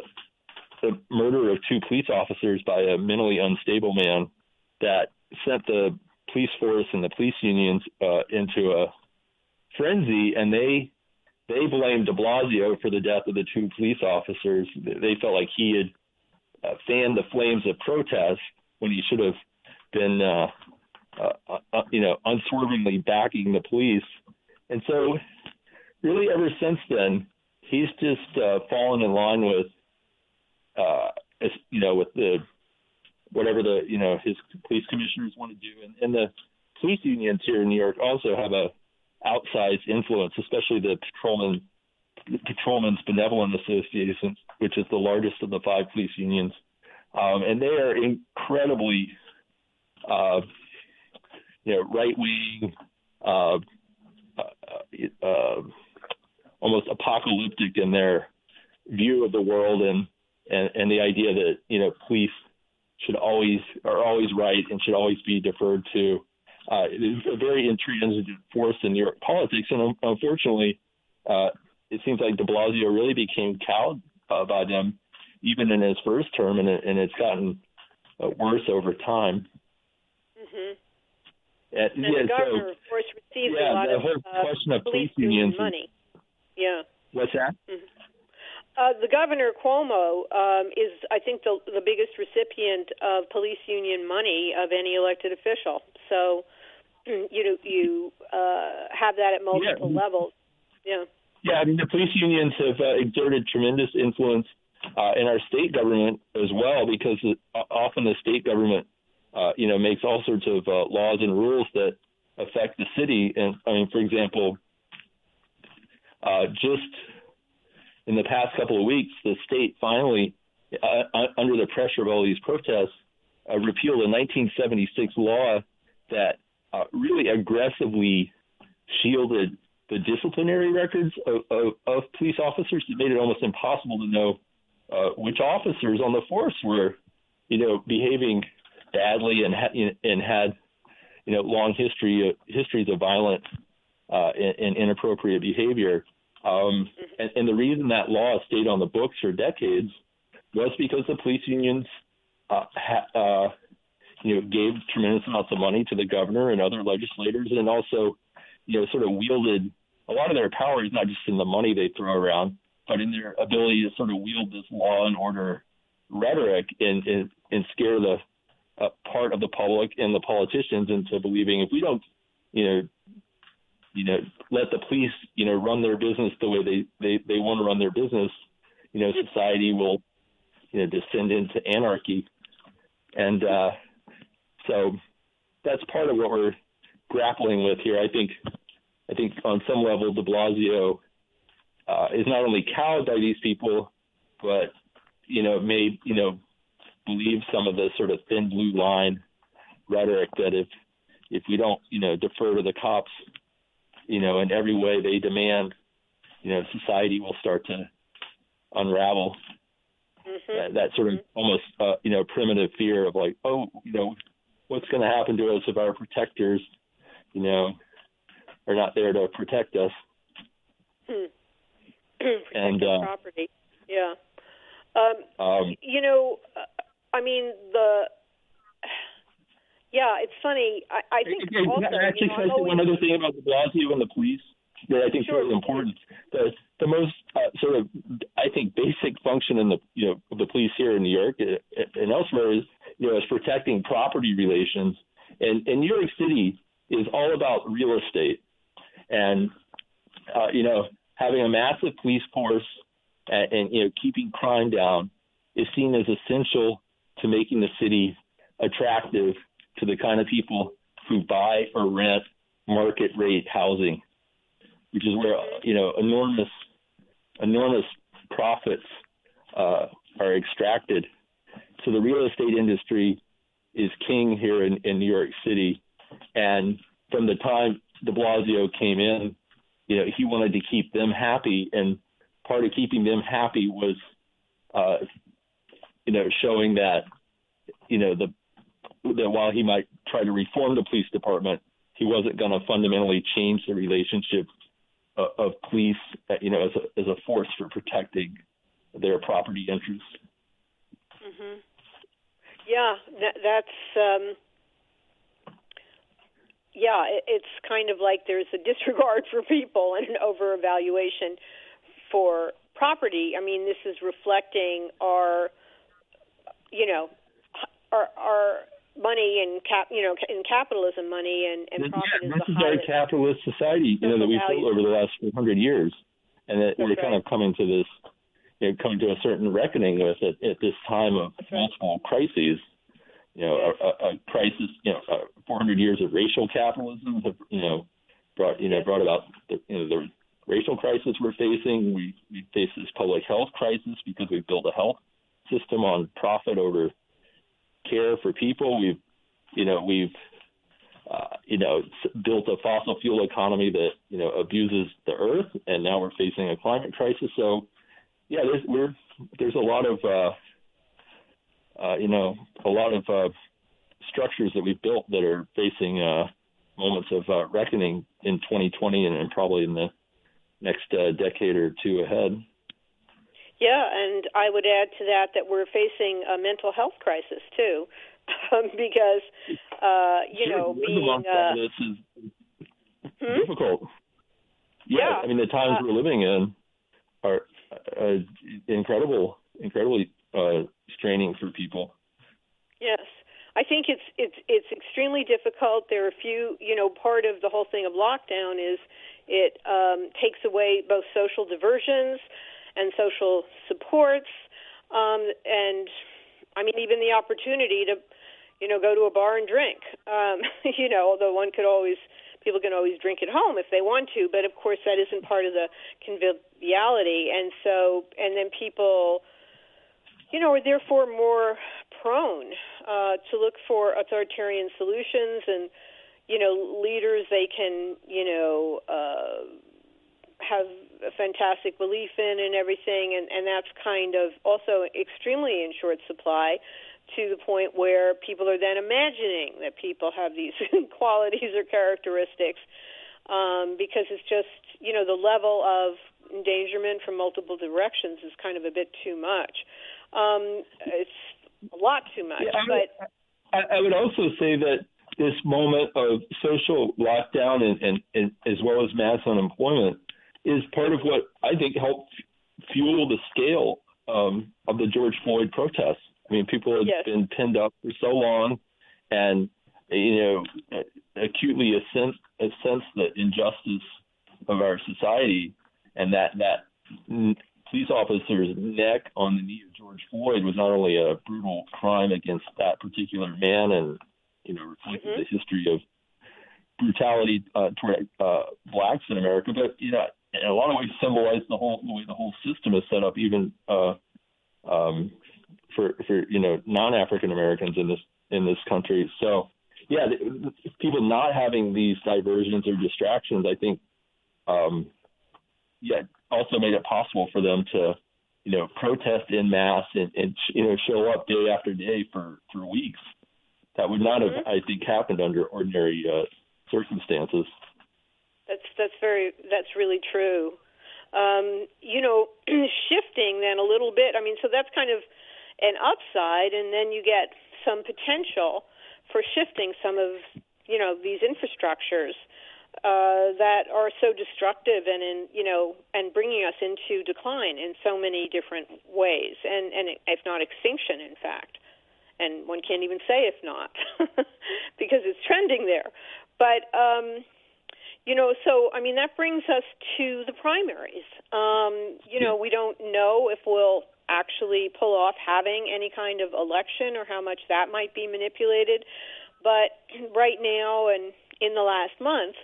the murder of two police officers by a mentally unstable man that sent the police force and the police unions uh, into a frenzy, and they they blamed De Blasio for the death of the two police officers. They felt like he had uh, fanned the flames of protest when he should have been, uh, uh, uh, you know, unswervingly backing the police. And so, really, ever since then, he's just uh, fallen in line with, uh, you know, with the whatever the you know his police commissioners want to do, and, and the police unions here in New York also have a outsized influence, especially the patrolman Patrolmen's Benevolent Association, which is the largest of the five police unions, um, and they are incredibly, uh, you know, right wing, uh, uh, uh, almost apocalyptic in their view of the world and, and and the idea that you know police should always are always right and should always be deferred to. Uh, it is a very intransigent force in New York politics, and unfortunately, uh, it seems like De Blasio really became cowed uh, by them, even in his first term, and, it, and it's gotten uh, worse over time. Mm-hmm. And, and yeah, the governor, so, of course, receives yeah, a lot the of whole uh, question of police police unions money. Yeah. What's that? Mm-hmm. Uh, the governor Cuomo um, is, I think, the the biggest recipient of police union money of any elected official. So, you know, you uh, have that at multiple yeah. levels. Yeah. Yeah, I mean, the police unions have uh, exerted tremendous influence uh, in our state government as well, because often the state government, uh, you know, makes all sorts of uh, laws and rules that affect the city. And I mean, for example, uh, just in the past couple of weeks, the state finally, uh, uh, under the pressure of all these protests, uh, repealed a 1976 law that uh, really aggressively shielded the disciplinary records of, of, of, police officers. It made it almost impossible to know uh, which officers on the force were, you know, behaving badly and ha- and had, you know, long history histories of violence uh, and, and inappropriate behavior. Um, and, and the reason that law stayed on the books for decades was because the police unions uh, ha- uh, you know, gave tremendous amounts of money to the governor and other legislators, and also, you know, sort of wielded a lot of their power is not just in the money they throw around, but in their ability to sort of wield this law and order rhetoric and and, and scare the uh, part of the public and the politicians into believing if we don't, you know, you know, let the police, you know, run their business the way they they they want to run their business, you know, society will, you know, descend into anarchy, and uh, so that's part of what we're grappling with here. I think, I think on some level, De Blasio uh, is not only cowed by these people, but you know, made you know, believe some of the sort of thin blue line rhetoric that if if we don't, you know, defer to the cops, you know, in every way they demand, you know, society will start to unravel. Mm-hmm. That, that sort of mm-hmm. almost, uh, you know, primitive fear of like, oh, you know, what's going to happen to us if our protectors, you know, are not there to protect us. Hmm. and uh, property, yeah. Um, um, you know, I mean the. Yeah, it's funny. I, I think also. Actually, you know, one other thing about De Blasio and the police that I think sure. is really important. The the most uh, sort of I think basic function in the you know of the police here in New York uh, and elsewhere is you know, is protecting property relations. And, and New York City is all about real estate. And, uh, you know, having a massive police force and, and, you know, keeping crime down is seen as essential to making the city attractive to the kind of people who buy or rent market rate housing, which is where, you know, enormous, enormous profits uh, are extracted so the real estate industry is king here in, in New York City. And from the time de Blasio came in, you know, he wanted to keep them happy. And part of keeping them happy was, uh, you know, showing that, you know, the, that while he might try to reform the police department, he wasn't going to fundamentally change the relationship of, of police, you know, as a, as a force for protecting their property interests. Mm-hmm. Yeah, that, that's um, yeah. It, it's kind of like there's a disregard for people and an over evaluation for property. I mean, this is reflecting our, you know, our our money and cap, you know, in capitalism, money and, and profit yeah, is the highest. capitalist society, you know, that we've built over the last 400 years, and that That's we're right. kind of coming to this you know, coming to a certain reckoning with it at this time of multiple crises. You know, a, a crisis. You know, uh, 400 years of racial capitalism have you know brought you know brought about the, you know the racial crisis we're facing. We we face this public health crisis because we've built a health system on profit over care for people. We've you know we've uh, you know, built a fossil fuel economy that you know abuses the earth, and now we're facing a climate crisis. So, yeah, there's we're there's a lot of uh, uh, you know a lot of uh, structures that we've built that are facing uh, moments of uh, reckoning in 2020 and, and probably in the next uh, decade or two ahead. Yeah, and I would add to that that we're facing a mental health crisis too, um, because uh, you sure, know being uh, this is hmm? difficult. Yeah, yeah, I mean the times uh, we're living in are uh, incredible, incredibly uh, straining for people. Yes. I think it's it's it's extremely difficult. There are a few, you know, part of the whole thing of lockdown is it um, takes away both social diversions and social supports, um, and I mean even the opportunity to, you know, go to a bar and drink. Um, you know, although one could always people can always drink at home if they want to, but of course that isn't part of the conviviality. And so, and then people, you know, are therefore more prone uh, to look for authoritarian solutions and, you know, leaders they can, you know, uh, have a fantastic belief in and everything, and, and that's kind of also extremely in short supply to the point where people are then imagining that people have these qualities or characteristics um, because it's just you know the level of endangerment from multiple directions is kind of a bit too much. Um, it's a lot too much. Yeah, I but I, I would also say that this moment of social lockdown and, and, and as well as mass unemployment is part of what I think helped fuel the scale um, of the George Floyd protests. I mean, people had yes. been pinned up for so long, and you know, acutely a sense a sense the injustice of our society, and that that police officer's neck on the knee of George Floyd was not only a brutal crime against that particular man, and you know, reflected mm-hmm. the history of brutality uh, toward uh, blacks in America, but you know, in a lot of ways symbolize the whole the way the whole system is set up, even uh, um, for for you know non-African Americans in this in this country. So yeah, the, the, people not having these diversions or distractions, I think, um, yeah, also made it possible for them to you know protest in mass and, and you know show up day after day for for weeks. That would not mm-hmm. have, I think, happened under ordinary uh, circumstances. That's that's very that's really true. Um, you know, shifting then a little bit. I mean, so that's kind of an upside, and then you get some potential for shifting some of you know these infrastructures uh, that are so destructive and in you know and bringing us into decline in so many different ways, and and if not extinction, in fact. And one can't even say if not, because it's trending there. But um, you know, so I mean that brings us to the primaries. Um, you know, we don't know if we'll actually pull off having any kind of election or how much that might be manipulated. But right now and in the last month,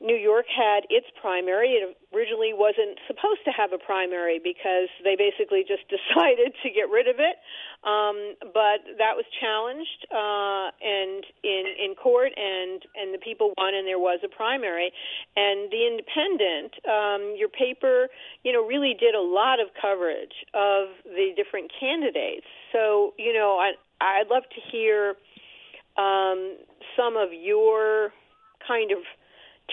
New York had its primary. It originally wasn't supposed to have a primary because they basically just decided to get rid of it. Um, but that was challenged uh, and in in court, and and the people won, and there was a primary. And the Indypendent, um, your paper, you know, really did a lot of coverage of the different candidates. So you know, I I'd love to hear um, some of your kind of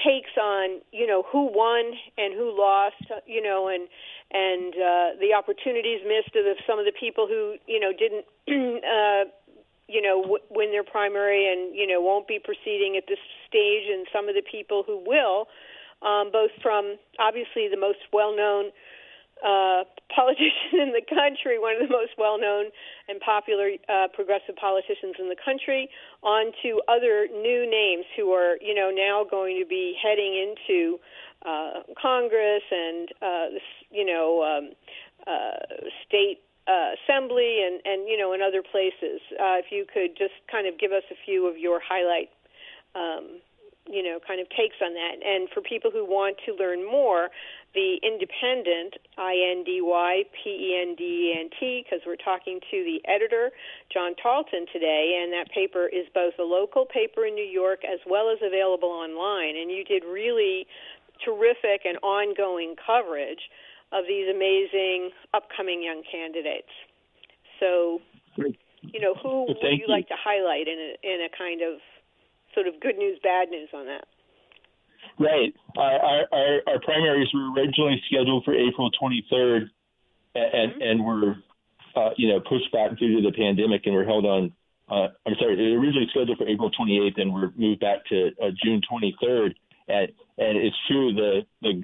takes on you know who won and who lost you know and and uh, the opportunities missed of some of the people who you know didn't uh, you know w- win their primary and you know won't be proceeding at this stage. And some of the people who will um, both from obviously the most well known uh, politician in the country, one of the most well known and popular uh, progressive politicians in the country, on to other new names who are, you know, now going to be heading into uh, Congress and, uh, you know, um, uh, state uh, assembly and, and, you know, in other places. Uh, if you could just kind of give us a few of your highlight um, you know, kind of takes on that. And for people who want to learn more, the Indypendent, I N D Y P E N D E N T, because we're talking to the editor, John Tarleton, today, and that paper is both a local paper in New York as well as available online. And you did really terrific and ongoing coverage of these amazing upcoming young candidates. So, you know, who would you, you like to highlight in a, in a kind of sort of good news, bad news on that? Right. Our, our, our primaries were originally scheduled for April 23rd, and mm-hmm. and were uh, you know pushed back due to the pandemic, and were held on. Uh, I'm sorry, they were originally scheduled for April 28th, and were moved back to uh, June 23rd. And and it's true the the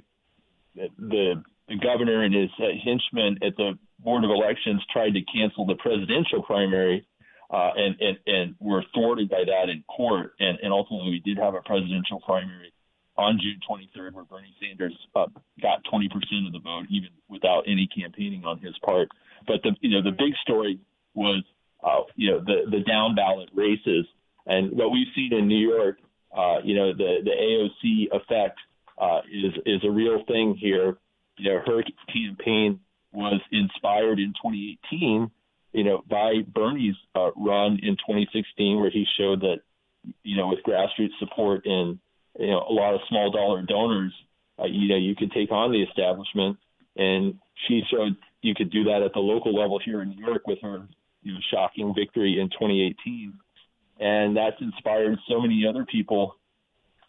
the, the governor and his uh, henchmen at the board of elections tried to cancel the presidential primary uh, and, and, and were thwarted by that in court. And, and ultimately, we did have a presidential primary on June 23rd, where Bernie Sanders uh, got 20% of the vote, even without any campaigning on his part. But the you know the big story was uh, you know the the down ballot races, and what we've seen in New York, uh, you know the the AOC effect uh, is is a real thing here. You know her campaign was inspired in 2018 you know, by Bernie's uh, run in 2016, where he showed that, you know, with grassroots support and you know a lot of small dollar donors, uh, you know, you could take on the establishment. And she showed you could do that at the local level here in New York with her you know, shocking victory in 2018, and that's inspired so many other people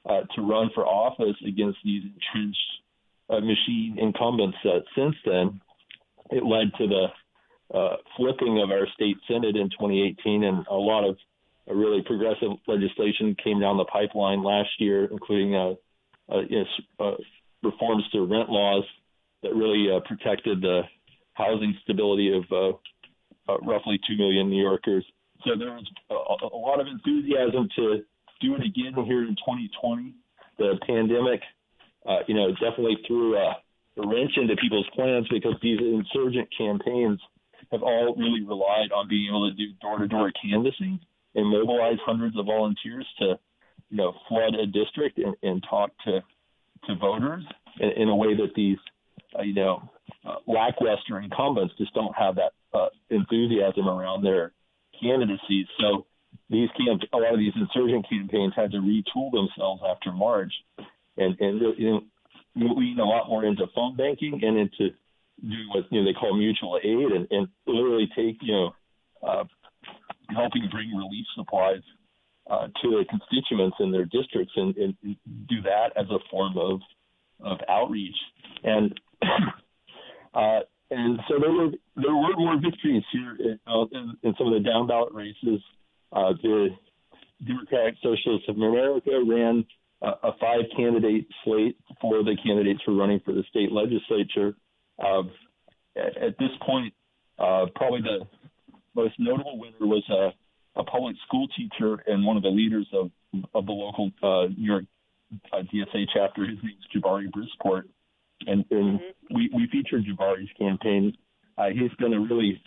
uh, to run for office against these entrenched uh, machine incumbents. Uh, since then, it led to the uh, flipping of our state senate in 2018, and a lot of really progressive legislation came down the pipeline last year, including uh, uh, uh, reforms to rent laws that really uh, protected the housing stability of uh, roughly two million New Yorkers. So there was a, a, lot of enthusiasm to do it again here in 2020. The pandemic, you know, definitely threw a wrench into people's plans because these insurgent campaigns have all really relied on being able to do door-to-door canvassing and mobilize hundreds of volunteers to, you know, flood a district and, and talk to to voters in, in a way that these, uh, you know, uh, lackluster incumbents just don't have that uh, enthusiasm around their candidacies. So these camp, a lot of these insurgent campaigns had to retool themselves after March, and and know, lean a lot more into phone banking and into doing what you know they call mutual aid and, and literally take you know uh, helping bring relief supplies uh, to their constituents in their districts and, and, do that as a form of of outreach and uh, and so there were there were more victories here in, uh, in, in some of the down ballot races. Uh, the Democratic Socialists of America ran a, a five candidate slate for the candidates who are running for the state legislature. Uh, at, at, this point, uh, probably the most notable winner was a, a, public school teacher and one of the leaders of, of the local uh, New York uh, DSA chapter. His name's Jabari Brisport. And, and mm-hmm. we, we featured Jabari's campaign. Uh, he's been a really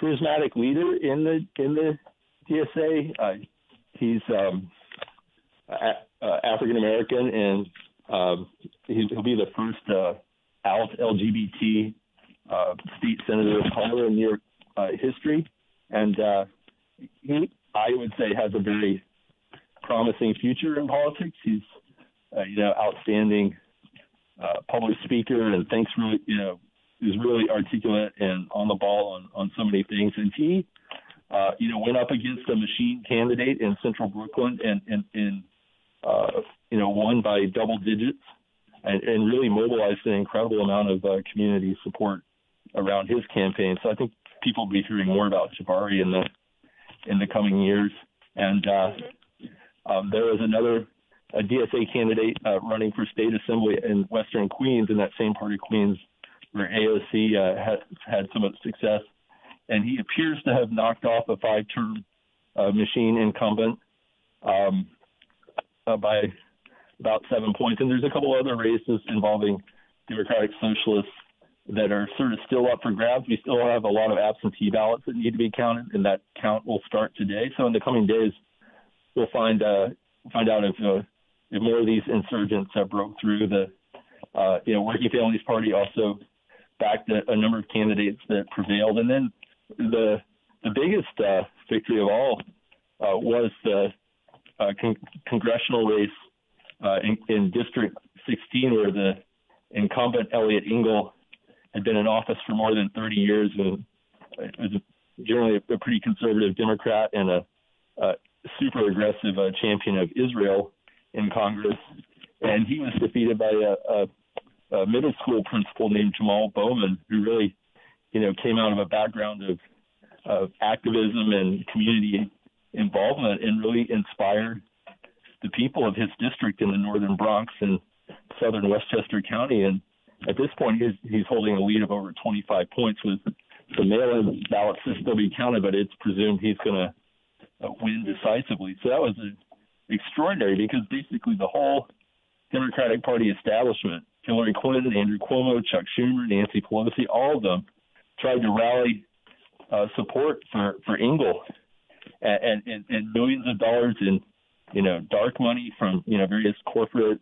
charismatic leader in the in the DSA. Uh, he's um, uh, African American, and um, he'll be the first uh, out LGBT uh, state senator of color in New York uh, history, and uh, he, I would say, has a very promising future in politics. He's, uh, you know, outstanding uh, public speaker, and thinks really, you know, is really articulate and on the ball on on so many things. And he, uh, you know, went up against a machine candidate in Central Brooklyn, and and and uh, you know, won by double digits and, and really mobilized an incredible amount of uh, community support around his campaign. So I think people will be hearing more about Jabari in the in the coming years. And uh, um, there was another a DSA candidate uh, running for state assembly in Western Queens, in that same part of Queens where AOC uh, had had so much success. And he appears to have knocked off a five-term uh, machine incumbent. Um, uh, by about seven points. And there's a couple other races involving Democratic Socialists that are sort of still up for grabs. We still have a lot of absentee ballots that need to be counted, and that count will start today. So in the coming days, we'll find uh, find out if uh, if more of these insurgents have broke through. The uh, you know Working Families Party also backed a, a number of candidates that prevailed, and then the the biggest uh, victory of all uh, was the uh, con- congressional race uh, in, in, District 16, where the incumbent Eliot Engel had been in office for more than 30 years and was generally a, a pretty conservative Democrat and a, a super aggressive uh, champion of Israel in Congress. And he was defeated by a, a, a middle school principal named Jamal Bowman, who really, you know, came out of a background of, of activism and community involvement and really inspired the people of his district in the northern Bronx and southern Westchester County. And at this point, he's, he's holding a lead of over 25 points with the mail-in ballots to still be counted, but it's presumed he's going to uh, win decisively. So that was extraordinary because basically the whole Democratic Party establishment, Hillary Clinton, Andrew Cuomo, Chuck Schumer, Nancy Pelosi, all of them tried to rally uh, support for, for Engel and, and, and millions of dollars in you know dark money from you know various corporate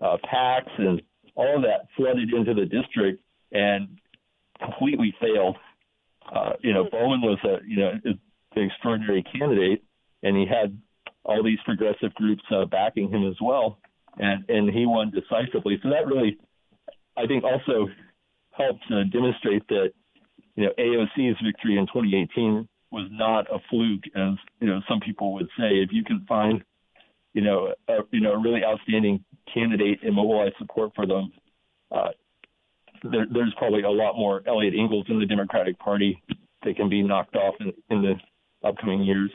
uh, PACs and all of that flooded into the district and completely failed. Uh, you know, Bowman was a you know an extraordinary candidate, and he had all these progressive groups uh, backing him as well, and and he won decisively. So that really, I think, also helped uh, demonstrate that you know AOC's victory in 2018 was not a fluke, as you know some people would say. If you can find, you know, a, you know, a really outstanding candidate and mobilize support for them, uh, there, there's probably a lot more Eliot Engels in the Democratic Party that can be knocked off in, in the upcoming years.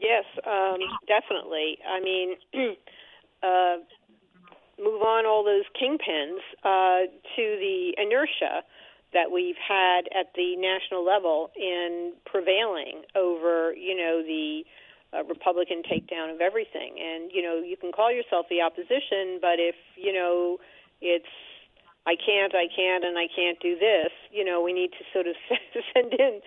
Yes, um, definitely. I mean, uh, move on all those kingpins uh, to the inertia that we've had at the national level in prevailing over, you know, the uh, Republican takedown of everything. And you know, you can call yourself the opposition, but if you know it's I can't, I can't, and I can't do this. You know, we need to sort of send in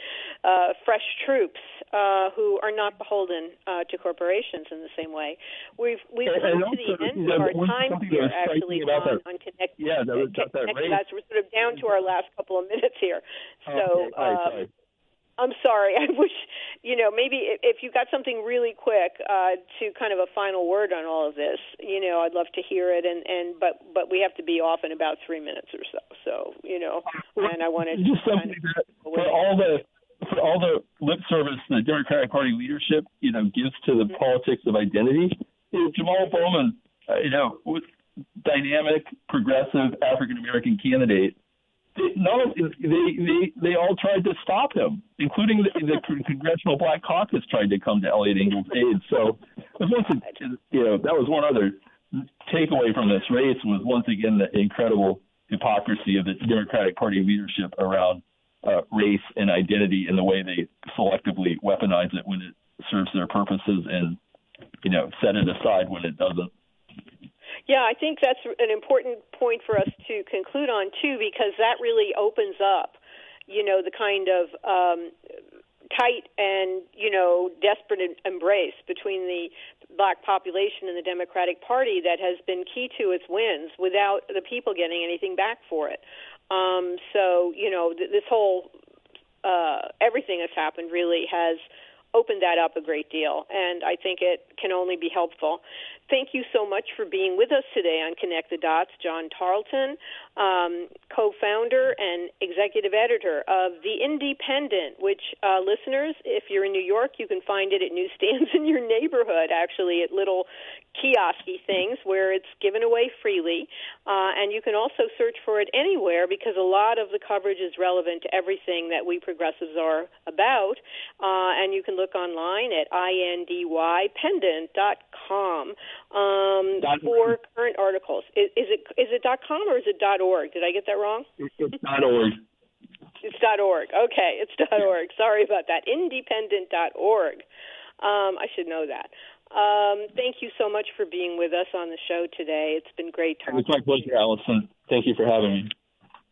uh, fresh troops uh, who are not beholden uh, to corporations in the same way. We've we've come to the end of our time here, actually, on, on Connect. Yeah, that was that, that We're sort of down to our last couple of minutes here. So. Okay. All right. I'm sorry. I wish, you know, maybe if, you got something really quick uh, to kind of a final word on all of this, you know, I'd love to hear it. And and but but we have to be off in about three minutes or so. So you know, and I wanted just to something that for all the for all the lip service the Democratic Party leadership, you know, gives to the Mm-hmm. politics of identity. You know, Jamal Bowman, uh, you know, was dynamic, progressive African American candidate. Of, they they they all tried to stop him, including the, the Congressional Black Caucus tried to come to Eliot Engel's aid. So, once, you know, that was one other takeaway from this race was once again the incredible hypocrisy of the Democratic Party leadership around uh, race and identity and the way they selectively weaponize it when it serves their purposes and you know set it aside when it doesn't. Yeah, I think that's an important point for us to conclude on too, because that really opens up, you know, the kind of um, tight and you know desperate embrace between the black population and the Democratic Party that has been key to its wins without the people getting anything back for it. Um, so you know th- this whole uh, everything that's happened really has opened that up a great deal, and I think it can only be helpful. Thank you so much for being with us today on Connect the Dots, John Tarleton, um, co-founder and executive editor of The Indypendent. Which uh, listeners, if you're in New York, you can find it at newsstands in your neighborhood. Actually, at little kiosky things where it's given away freely, uh, and you can also search for it anywhere because a lot of the coverage is relevant to everything that we progressives are about. Uh, and you can look online at indypendent.com um, for current articles. Is, is it is it .com or is it .org? Did I get that wrong? It's not org. It's .dot .org. Okay, it's .dot .org. Sorry about that. Indypendent Indypendent.org. Um, I should know that. Um, thank you so much for being with us on the show today. It's been great talking. It's my pleasure, Alison. Thank you for having me.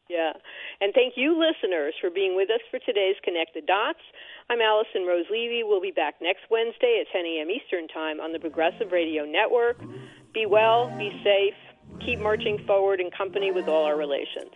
Yeah. And thank you, listeners, for being with us for today's Connect the Dots. I'm Alison Rose Levy. We'll be back next Wednesday at 10 a.m. Eastern Time on the Progressive Radio Network. Be well, be safe, keep marching forward in company with all our relations.